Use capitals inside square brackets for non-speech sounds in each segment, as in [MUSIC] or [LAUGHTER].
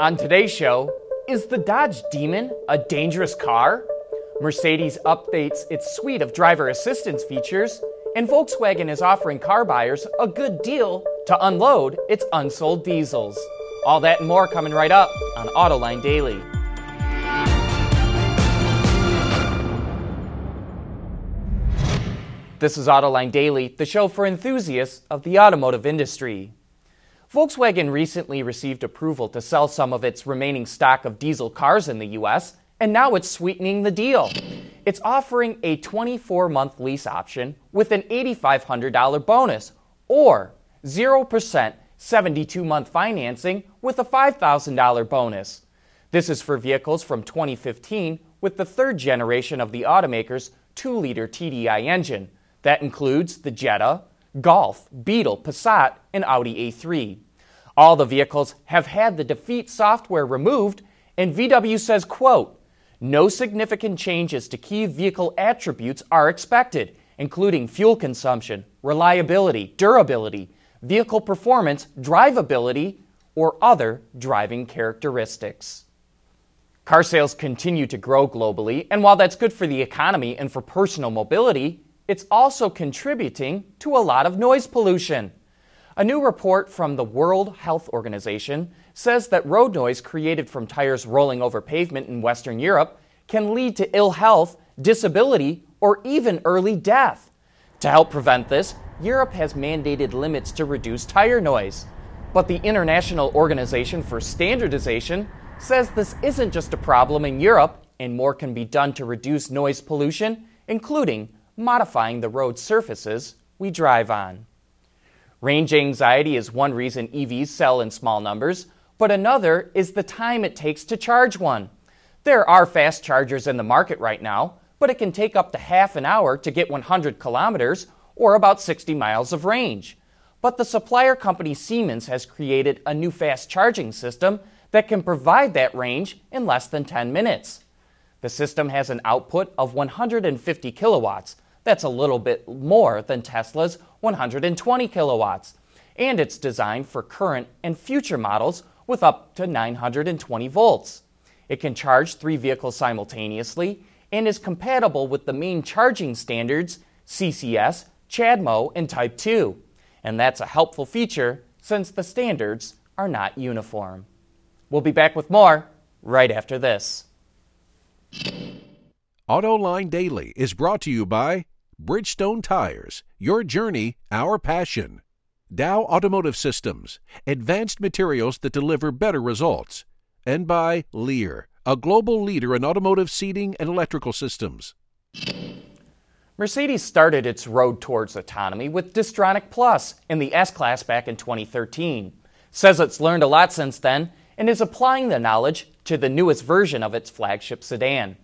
On today's show, is the Dodge Demon a dangerous car? Mercedes updates its suite of driver assistance features, and Volkswagen is offering car buyers a good deal to unload its unsold diesels. All that and more coming right up on Autoline Daily. This is Autoline Daily, the show for enthusiasts of the automotive industry. Volkswagen recently received approval to sell some of its remaining stock of diesel cars in the U.S., and now it's sweetening the deal. It's offering a 24 month lease option with an $8,500 bonus or 0% 72 month financing with a $5,000 bonus. This is for vehicles from 2015 with the third generation of the automaker's 2 liter TDI engine. That includes the Jetta, Golf, Beetle, Passat, and Audi A3. All the vehicles have had the defeat software removed, and VW says, quote, no significant changes to key vehicle attributes are expected, including fuel consumption, reliability, durability, vehicle performance, drivability, or other driving characteristics. Car sales continue to grow globally, and while that's good for the economy and for personal mobility, it's also contributing to a lot of noise pollution. A new report from the World Health Organization says that road noise created from tires rolling over pavement in Western Europe can lead to ill health, disability, or even early death. To help prevent this, Europe has mandated limits to reduce tire noise. But the International Organization for Standardization says this isn't just a problem in Europe, and more can be done to reduce noise pollution, including modifying the road surfaces we drive on. Range anxiety is one reason EVs sell in small numbers, but another is the time it takes to charge one. There are fast chargers in the market right now, but it can take up to half an hour to get 100 kilometers or about 60 miles of range. But the supplier company Siemens has created a new fast charging system that can provide that range in less than 10 minutes. The system has an output of 150 kilowatts, that's a little bit more than Tesla's 120 kilowatts. And it's designed for current and future models with up to 920 volts. It can charge three vehicles simultaneously and is compatible with the main charging standards CCS, CHAdeMO, and Type 2. And that's a helpful feature since the standards are not uniform. We'll be back with more right after this. AutoLine Daily is brought to you by Bridgestone Tires, your journey, our passion. Dow Automotive Systems, advanced materials that deliver better results. And by Lear, a global leader in automotive seating and electrical systems. Mercedes started its road towards autonomy with Distronic Plus in the S Class back in 2013. Says it's learned a lot since then and is applying the knowledge to the newest version of its flagship sedan.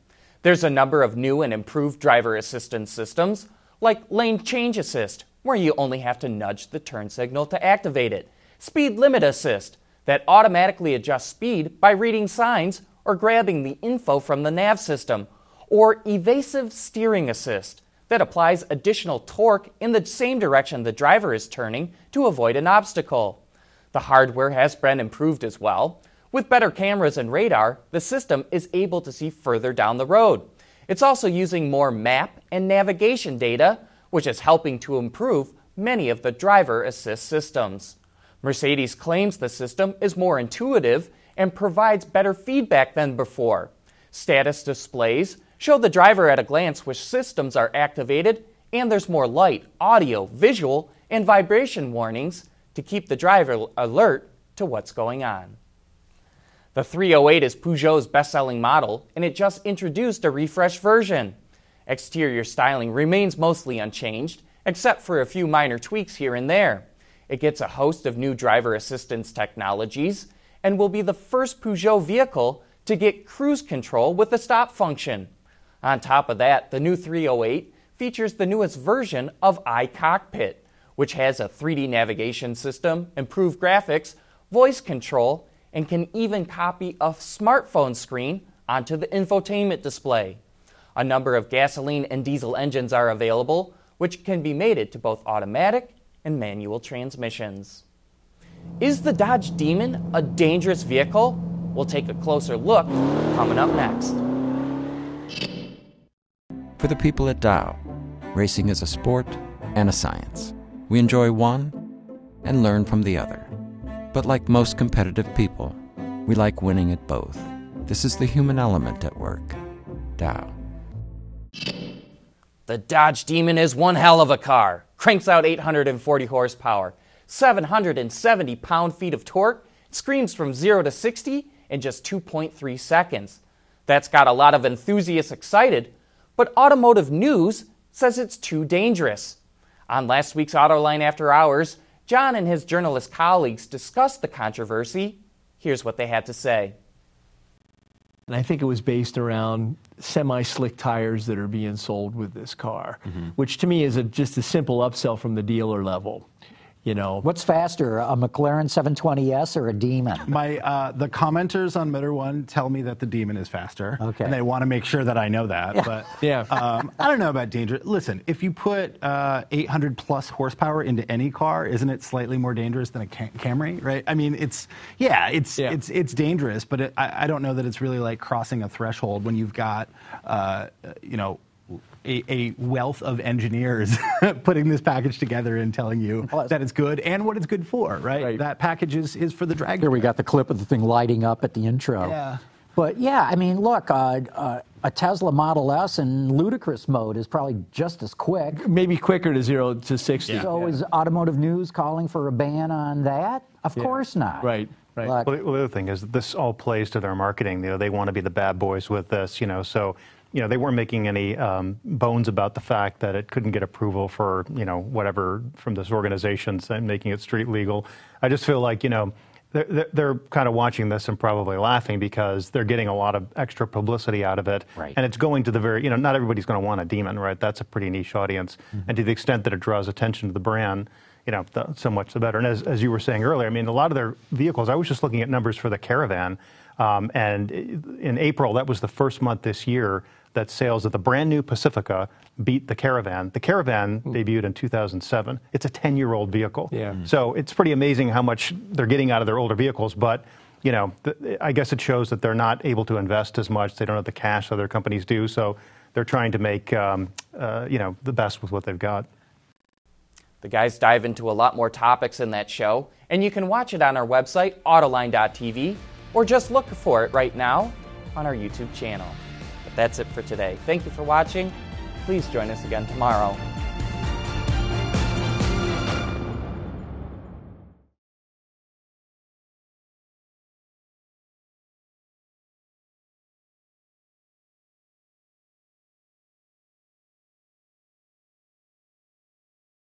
There's a number of new and improved driver assistance systems, like lane change assist, where you only have to nudge the turn signal to activate it, speed limit assist, that automatically adjusts speed by reading signs or grabbing the info from the nav system, or evasive steering assist, that applies additional torque in the same direction the driver is turning to avoid an obstacle. The hardware has been improved as well. With better cameras and radar, the system is able to see further down the road. It's also using more map and navigation data, which is helping to improve many of the driver assist systems. Mercedes claims the system is more intuitive and provides better feedback than before. Status displays show the driver at a glance which systems are activated, and there's more light, audio, visual, and vibration warnings to keep the driver alert to what's going on. The 308 is Peugeot's best selling model, and it just introduced a refreshed version. Exterior styling remains mostly unchanged, except for a few minor tweaks here and there. It gets a host of new driver assistance technologies and will be the first Peugeot vehicle to get cruise control with the stop function. On top of that, the new 308 features the newest version of iCockpit, which has a 3D navigation system, improved graphics, voice control, and can even copy a smartphone screen onto the infotainment display. A number of gasoline and diesel engines are available, which can be mated to both automatic and manual transmissions. Is the Dodge Demon a dangerous vehicle? We'll take a closer look coming up next. For the people at Dow, racing is a sport and a science. We enjoy one and learn from the other. But like most competitive people, we like winning at both. This is the human element at work. Dow. The Dodge Demon is one hell of a car. Cranks out 840 horsepower, 770 pound feet of torque, screams from 0 to 60 in just 2.3 seconds. That's got a lot of enthusiasts excited, but Automotive News says it's too dangerous. On last week's Autoline After Hours, John and his journalist colleagues discussed the controversy. Here's what they had to say. And I think it was based around semi slick tires that are being sold with this car, mm-hmm. which to me is a, just a simple upsell from the dealer level you know. What's faster, a McLaren 720S or a Demon? My uh, the commenters on Motor One tell me that the Demon is faster. Okay. And they want to make sure that I know that. Yeah. But [LAUGHS] yeah. Um, I don't know about danger. Listen, if you put uh, 800 plus horsepower into any car, isn't it slightly more dangerous than a Camry? Right. I mean, it's yeah, it's yeah. it's it's dangerous, but it, I, I, don't know that it's really like crossing a threshold when you've got uh, you know a, a, wealth of engineers [LAUGHS] putting this package together and telling you Plus. that it's good and what it's good for, right? right? That package is, is for the drag. Here we got the clip of the thing lighting up at the intro. Yeah. But yeah, I mean, look, uh, uh, a Tesla Model S in ludicrous mode is probably just as quick. Maybe quicker to zero to 60. Yeah. So yeah. is Automotive News calling for a ban on that? Of yeah. course not. Right. Right. well, the, other thing is this all plays to their marketing. You know, they want to be the bad boys with this. You know, so you know, they weren't making any um, bones about the fact that it couldn't get approval for, you know, whatever from this organization, making it street legal. I just feel like, you know, they're, they're kind of watching this and probably laughing because they're getting a lot of extra publicity out of it. Right. And it's going to the very, you know, not everybody's going to want a demon, right? That's a pretty niche audience. Mm-hmm. And to the extent that it draws attention to the brand, you know, so much the better. And as, as you were saying earlier, I mean, a lot of their vehicles, I was just looking at numbers for the Caravan. Um, and in April, that was the first month this year that sales of the brand new Pacifica beat the Caravan. The Caravan mm. debuted in 2007. It's a 10 year old vehicle. Yeah. Mm. So it's pretty amazing how much they're getting out of their older vehicles. But you know, th- I guess it shows that they're not able to invest as much. They don't have the cash other companies do. So they're trying to make um, uh, you know the best with what they've got. The guys dive into a lot more topics in that show, and you can watch it on our website, Autoline.tv, or just look for it right now on our YouTube channel. That's it for today. Thank you for watching. Please join us again tomorrow.